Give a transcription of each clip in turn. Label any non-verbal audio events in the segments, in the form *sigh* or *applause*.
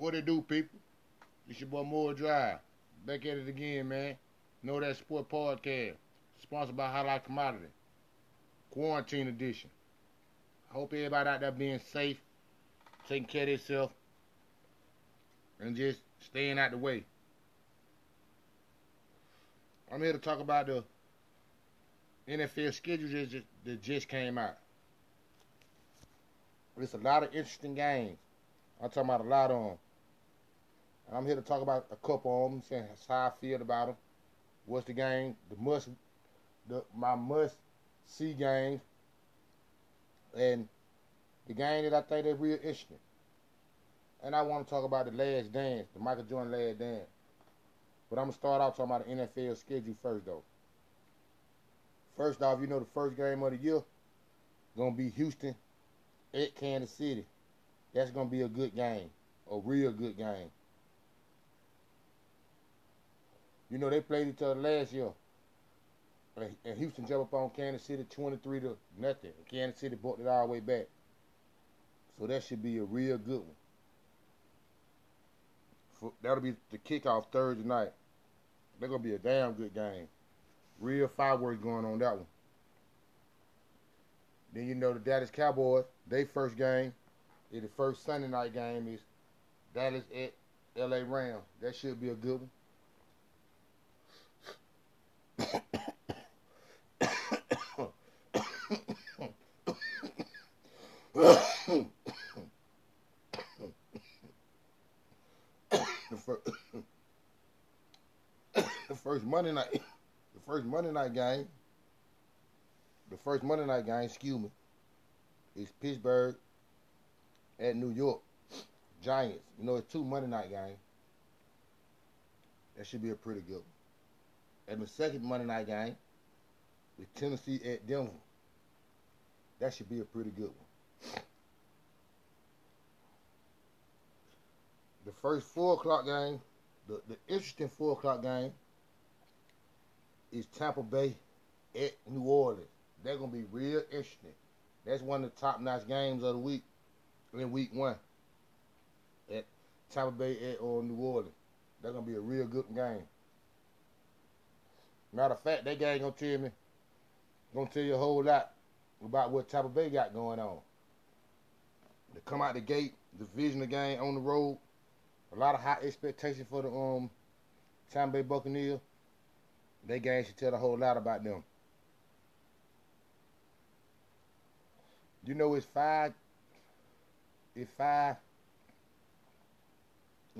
What it do, people? It's your boy Moore Drive. Back at it again, man. Know that sport podcast. Sponsored by Highlight Commodity. Quarantine edition. I hope everybody out there being safe, taking care of themselves, and just staying out the way. I'm here to talk about the NFL schedule that just, that just came out. There's a lot of interesting games. I'm talking about a lot of them. I'm here to talk about a couple of them, saying how I feel about them. What's the game? The must, the my must see games, and the game that I think is real interesting. And I want to talk about the Last Dance, the Michael Jordan Last Dance. But I'm gonna start off talking about the NFL schedule first, though. First off, you know the first game of the year gonna be Houston at Kansas City. That's gonna be a good game, a real good game. You know they played each other last year, and Houston jumped up on Kansas City 23 to nothing. Kansas City brought it all the way back, so that should be a real good one. For, that'll be the kickoff Thursday night. They're gonna be a damn good game. Real fireworks going on that one. Then you know the Dallas Cowboys, they first game, is the first Sunday night game is Dallas at LA Rams. That should be a good one. The, first, *coughs* the first Monday night, *coughs* the first Monday night game, the first Monday night game, excuse me, is Pittsburgh at New York Giants. You know, it's two Monday night games. That should be a pretty good one. And the second Monday night game is Tennessee at Denver. That should be a pretty good one. The first four o'clock game, the, the interesting four o'clock game is Tampa Bay at New Orleans. They're gonna be real interesting. That's one of the top notch games of the week in week one. At Tampa Bay at or New Orleans. They're gonna be a real good game. Matter of fact, that game gonna tell me, gonna tell you a whole lot about what Tampa Bay got going on. To come out the gate, division game on the road, a lot of high expectation for the um Tampa Bay Buccaneers. They game should tell a whole lot about them. You know it's five. It's five.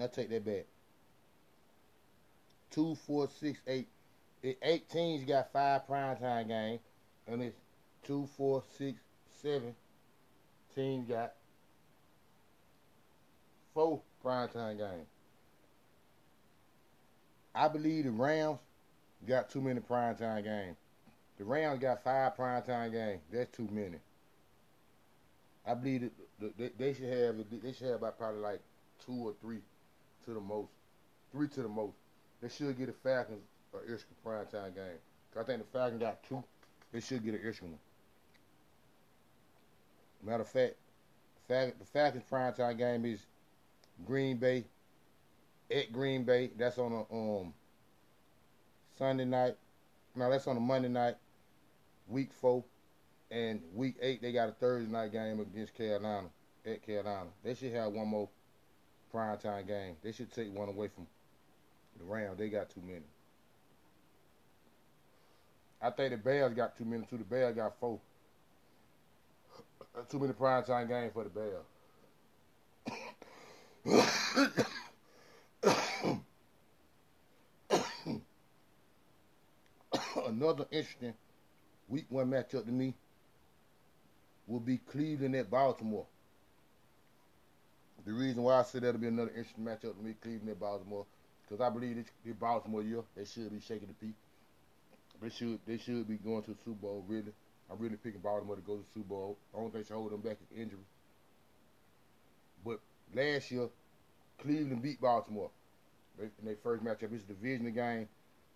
I take that back. Two, four, six, eight. It eight teams got five primetime games, and it's two, four, six, seven teams got four primetime games. I believe the Rams got too many primetime games. The Rams got five primetime games. That's too many. I believe that they, they should have they should have about probably like two or three to the most, three to the most. They should get the Falcons an extra primetime game. I think the Falcons got two. They should get an extra one. Matter of fact, the Falcons primetime game is Green Bay at Green Bay. That's on a um Sunday night. No, that's on a Monday night, week four. And week eight, they got a Thursday night game against Carolina at Carolina. They should have one more primetime game. They should take one away from the Rams. They got too many. I think the Bears got too many too. The Bears got four. *coughs* Too many primetime games for the Bears. Another interesting week one matchup to me will be Cleveland at Baltimore. The reason why I say that'll be another interesting matchup to me, Cleveland at Baltimore, because I believe this, Baltimore year they should be shaking the peak. They should they should be going to the Super Bowl. Really, I'm really picking Baltimore to go to the Super Bowl. I don't think should hold them back is injury. Last year, Cleveland beat Baltimore in their first matchup. It's a division game,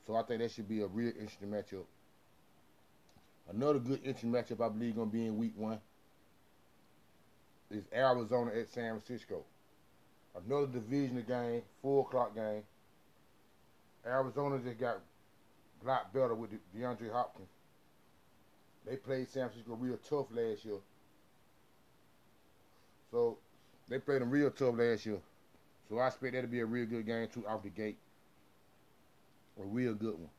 so I think that should be a real interesting matchup. Another good interesting matchup I believe going to be in week one is Arizona at San Francisco. another division game, four o'clock game. Arizona just got a lot better with DeAndre Hopkins. They played San Francisco real tough last year. So they played them real tough last year. So I expect that to be a real good game too off the gate. A real good one.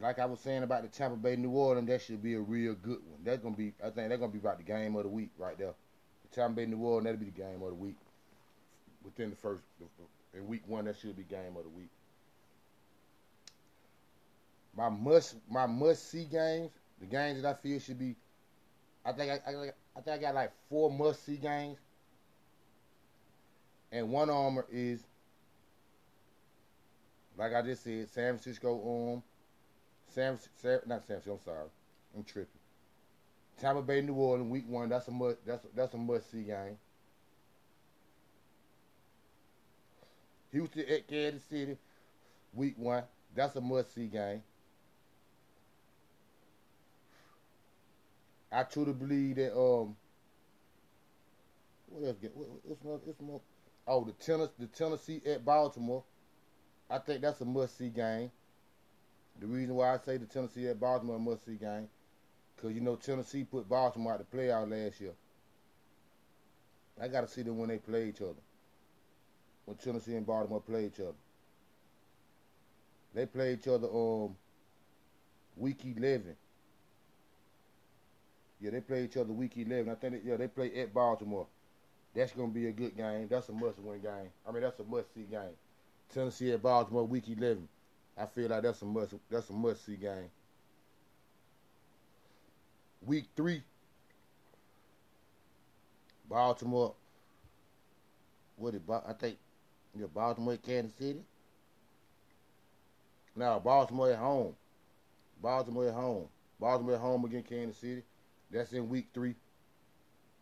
Like I was saying about the Tampa Bay New Orleans, that should be a real good one. That's gonna be I think that's gonna be about the game of the week right there. The Tampa Bay New Orleans, that'll be the game of the week. Within the first in week one, that should be game of the week. My must my must see games, the games that I feel should be I think I, I, think I got like four must see games. And one armor is like I just said, San Francisco um Sam, Sam not San Francisco, I'm sorry. I'm tripping. Tampa Bay New Orleans week one, that's a must that's that's a must see game. Houston at Kansas City, week one. That's a must see game. I truly believe that um what else get what's more, what's more oh the Tennessee the Tennessee at Baltimore. I think that's a must see game. The reason why I say the Tennessee at Baltimore must see game, because you know Tennessee put Baltimore out the playoff last year. I got to see them when they play each other. When Tennessee and Baltimore play each other. They play each other um week eleven. Yeah, they play each other week 11. I think, they, yeah, they play at Baltimore. That's going to be a good game. That's a must-win game. I mean, that's a must-see game. Tennessee at Baltimore, week 11. I feel like that's a must. That's a must-see game. Week three, Baltimore. What it? I think, yeah, Baltimore, Kansas City. Now Baltimore at home. Baltimore at home. Baltimore at home against Kansas City. That's in week three.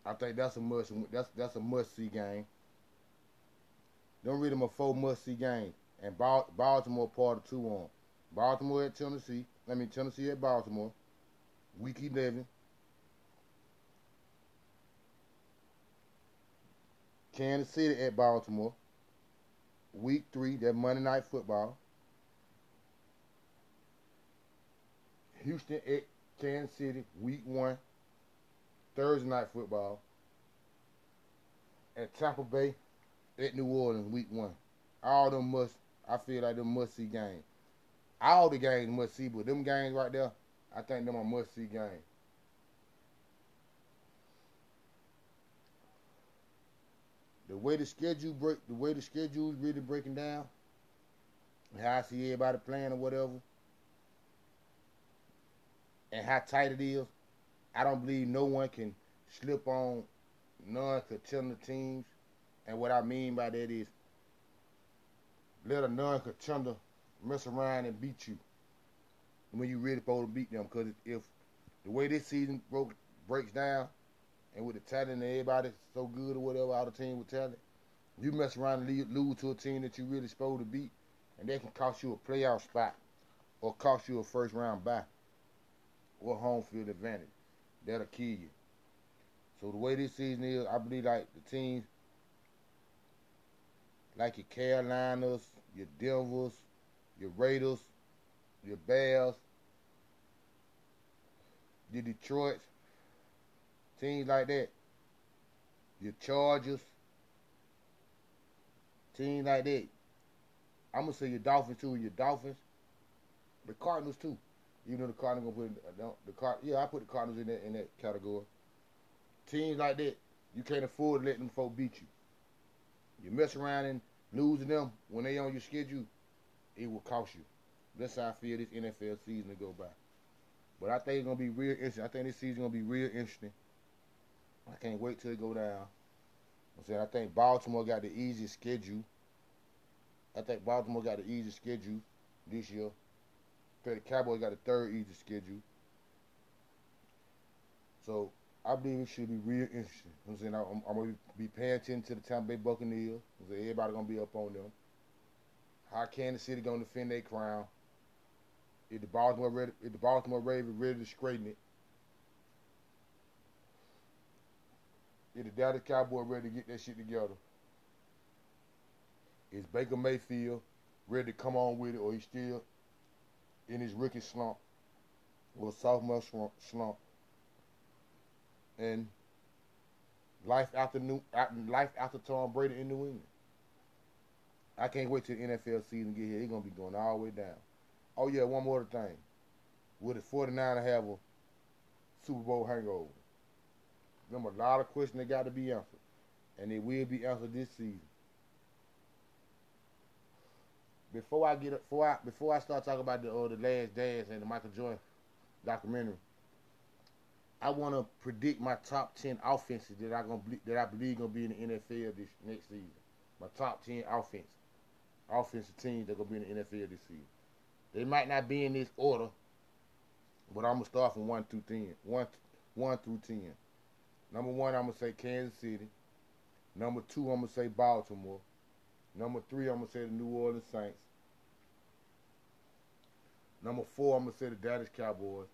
I think that's a must. That's that's a must see game. Don't read them a four must see game. And Baltimore part of two on. Baltimore at Tennessee. I mean Tennessee at Baltimore. Week eleven. Kansas City at Baltimore. Week three, that Monday night football. Houston at Kansas City, week one. Thursday night football at Tampa Bay at New Orleans week one. All them must I feel like them must see games. All the games must see, but them games right there, I think them are must see games. The way the schedule break the way the schedule is really breaking down, how I see everybody playing or whatever, and how tight it is, I don't believe no one can slip on non-contender teams. And what I mean by that is let a non-contender mess around and beat you when you really supposed to beat them. Because if the way this season broke, breaks down, and with the talent and everybody so good or whatever, all the team with talent, you mess around and lose to a team that you really supposed to beat, and that can cost you a playoff spot or cost you a first round bye or home field advantage that'll kill you. So the way this season is, I believe like the teams like your Carolinas, your Denvers, your Raiders, your Bears, your Detroit, teams like that, your Chargers, teams like that. I'm gonna say your Dolphins too, and your Dolphins, the Cardinals too. Even though the Cardinals gonna put in, uh, the card, yeah, I put the Cardinals in that in that category. Teams like that, you can't afford to let them folk beat you. You mess around and losing them when they on your schedule, it will cost you. That's how I feel this NFL season to go by. But I think it's gonna be real interesting. I think this season gonna be real interesting. I can't wait till it go down. I'm saying I think Baltimore got the easiest schedule. I think Baltimore got the easiest schedule this year. The Cowboys got a third easy schedule. So I believe it should be real interesting. I'm saying I'm, I'm gonna be paying attention to the Tampa Bay Buccaneers. I'm saying everybody gonna be up on them. How Kansas City gonna defend their crown? If the Baltimore ready, if the Baltimore Ravens ready to straighten it, Is the Dallas Cowboy ready to get that shit together? Is Baker Mayfield ready to come on with it, or he still in his rookie slump or sophomore slump? And life after new life after Tom Brady in New England. I can't wait till the NFL season get here. He's gonna be going all the way down. Oh yeah, one more thing. Would the 49 have a Super Bowl hangover? Them a lot of questions that got to be answered. And they will be answered this season. Before I get before I before I start talking about the uh, the Last Dance and the Michael Jordan documentary, I want to predict my top ten offenses that I gonna that I believe gonna be in the NFL this next season. My top ten offense, offensive teams that gonna be in the NFL this season. They might not be in this order, but I'm gonna start from one through ten. One, one through ten. Number one, I'm gonna say Kansas City. Number two, I'm gonna say Baltimore. Number three, I'm gonna say the New Orleans Saints. Number four, I'm gonna say the Dallas Cowboys.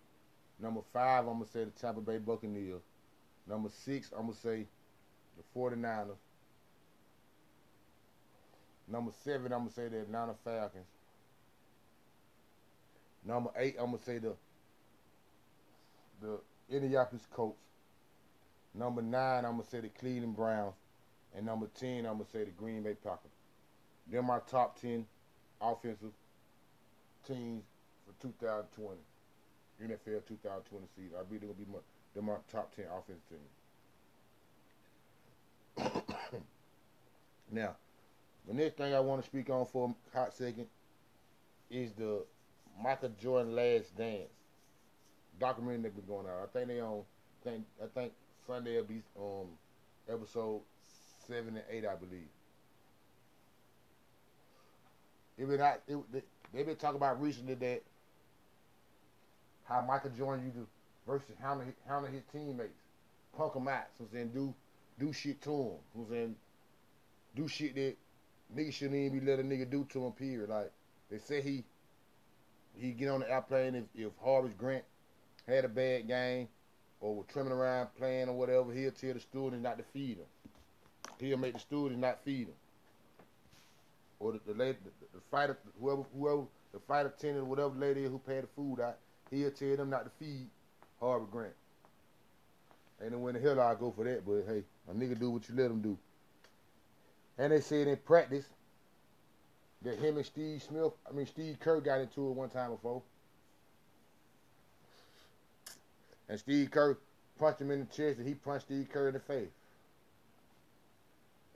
Number five, I'm gonna say the Tampa Bay Buccaneers. Number six, I'm gonna say the 49ers. Number seven, I'm gonna say the Atlanta Falcons. Number eight, I'm gonna say the the Indianapolis Colts. Number nine, I'm gonna say the Cleveland Browns, and number ten, I'm gonna say the Green Bay Packers. They're my top ten offensive teams for 2020, NFL 2020 season. I believe they're gonna be my, my top ten offensive team. *coughs* now, the next thing I want to speak on for a hot second is the Michael Jordan Last Dance documentary that been going on. I think they on. I think I think Sunday will be um episode seven and eight, I believe. It they, they been talking about recently that how Michael Jordan used to versus handle handle his teammates, punk them out. So saying do do shit to him. So saying do shit that niggas shouldn't even be let a nigga do to him. Period. Like they say he he get on the airplane if, if Horace Grant had a bad game or was trimming around playing or whatever, he'll tell the students not to feed him. He'll make the students not feed him. Or the, the lady, the, the fighter, whoever, whoever, the flight attendant, whatever lady who paid the food out, he'll tell them not to feed Harvey Grant. And then when the hell I go for that, but hey, a nigga do what you let him do. And they said in practice that him and Steve Smith, I mean Steve Kerr got into it one time before. And Steve Kerr punched him in the chest, and he punched Steve Kerr in the face.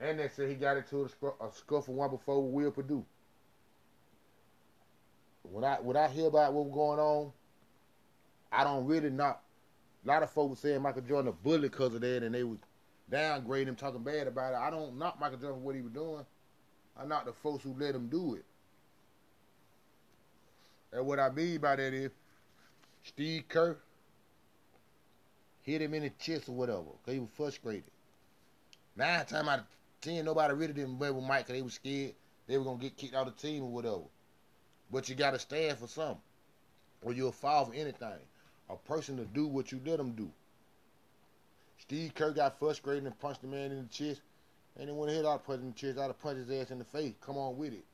And they said he got into a, a scuffle one before with Will Perdue. When I when I hear about what's going on, I don't really not. A lot of folks were saying Michael Jordan a bully because of that, and they would downgrade him, talking bad about it. I don't knock Michael Jordan for what he was doing. I knock the folks who let him do it. And what I mean by that is Steve Kerr hit him in the chest or whatever, because he was frustrated. Nine times out of ten, nobody really didn't play with Mike because they was scared they were going to get kicked out of the team or whatever. But you got to stand for something, or you'll fall for anything. A person to do what you let them do. Steve Kerr got frustrated and punched the man in the chest. And then when he hit out punch in the chest, I'd have punched his ass in the face. Come on with it.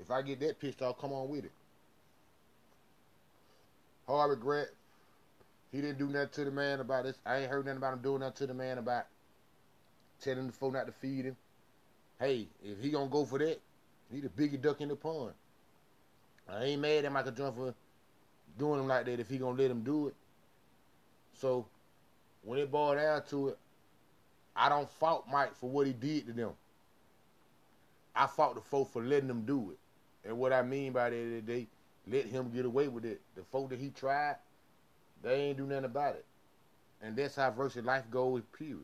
If I get that pissed off, come on with it. Harvey regret he didn't do nothing to the man about this. I ain't heard nothing about him doing nothing to the man about telling the phone not to feed him. Hey, if he gonna go for that, he the biggie duck in the pond. I ain't mad at Michael Jordan for doing him like that if he gonna let him do it. So when it boiled down to it, I don't fault Mike for what he did to them. I fought the folk for letting them do it. And what I mean by that is they let him get away with it. The folk that he tried, they ain't do nothing about it. And that's how versus life goes, period.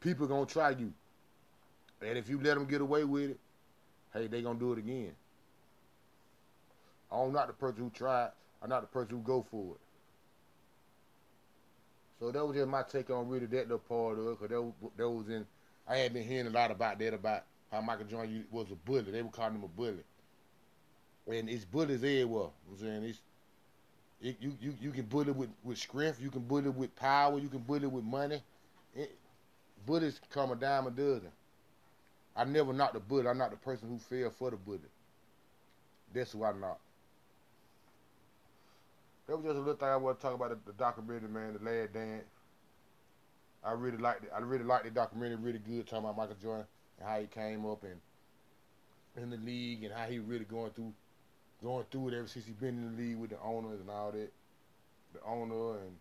People gonna try you. And if you let them get away with it, hey, they gonna do it again. I'm not the person who tried. I'm not the person who go for it. So that was just my take on really that little part of it, because that, was in, I had been hearing a lot about that, about how Michael Jordan was a bully. They were calling him a bully. And it's bullies everywhere. I'm saying it's it, you, you, you can bully with, with strength. You can bully with power. You can bully with money. It, Bullets come a dime a dozen. I never knocked the bullet. I'm not the person who fell for the bullet. That's who I knocked. That was just a little thing I want to talk about the, the documentary, man, The Last Dance. I really liked it. I really liked the documentary, really good, talking about Michael Jordan and how he came up and in the league and how he really going through going through it ever since he been in the league with the owners and all that. The owner and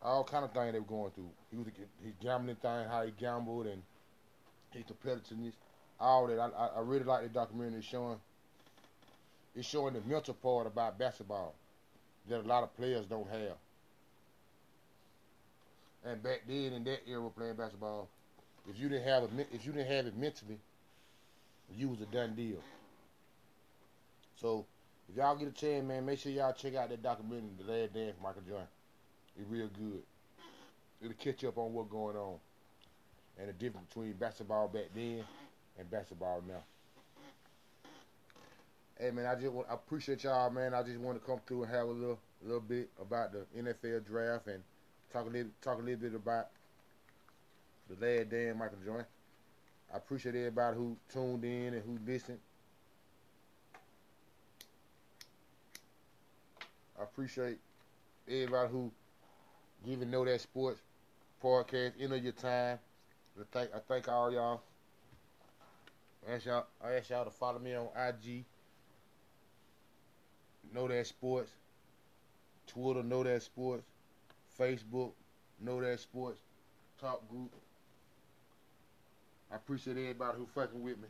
all kind of things they were going through. He was his gambling thing, how he gambled and his competitiveness, all that. I, I, I really like the documentary showing it's showing the mental part about basketball that a lot of players don't have. And back then in that era playing basketball, if you didn't have it, if you didn't have it mentally, you was a done deal. So if y'all get a chance, man, make sure y'all check out that documentary, The Last Dance, Michael Jordan. It's real good. It'll catch you up on what's going on and the difference between basketball back then and basketball now. Hey man, I just want, I appreciate y'all, man. I just want to come through and have a little little bit about the NFL draft and talk a little talk a little bit about the lad Dan Michael Jordan. I appreciate everybody who tuned in and who listened. I appreciate everybody who even know that sports podcast, end of your time. I thank I thank all y'all. I ask y'all I ask y'all to follow me on IG. Know that sports. Twitter, know that sports. Facebook, know that sports. Talk group. I appreciate everybody who fucking with me.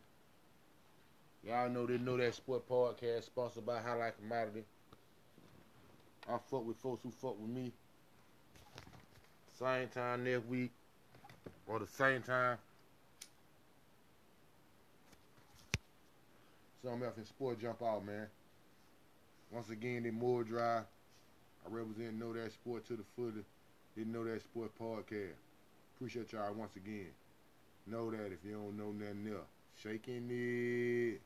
Y'all know they know that sport podcast sponsored by Highlight Commodity. I fuck with folks who fuck with me. Same time next week. Or the same time. Something else in sport jump out, man. Once again, they more dry. I represent Know That Sport to the fullest. Didn't Know That Sport podcast. Appreciate y'all once again. Know that if you don't know nothing else. Shaking it.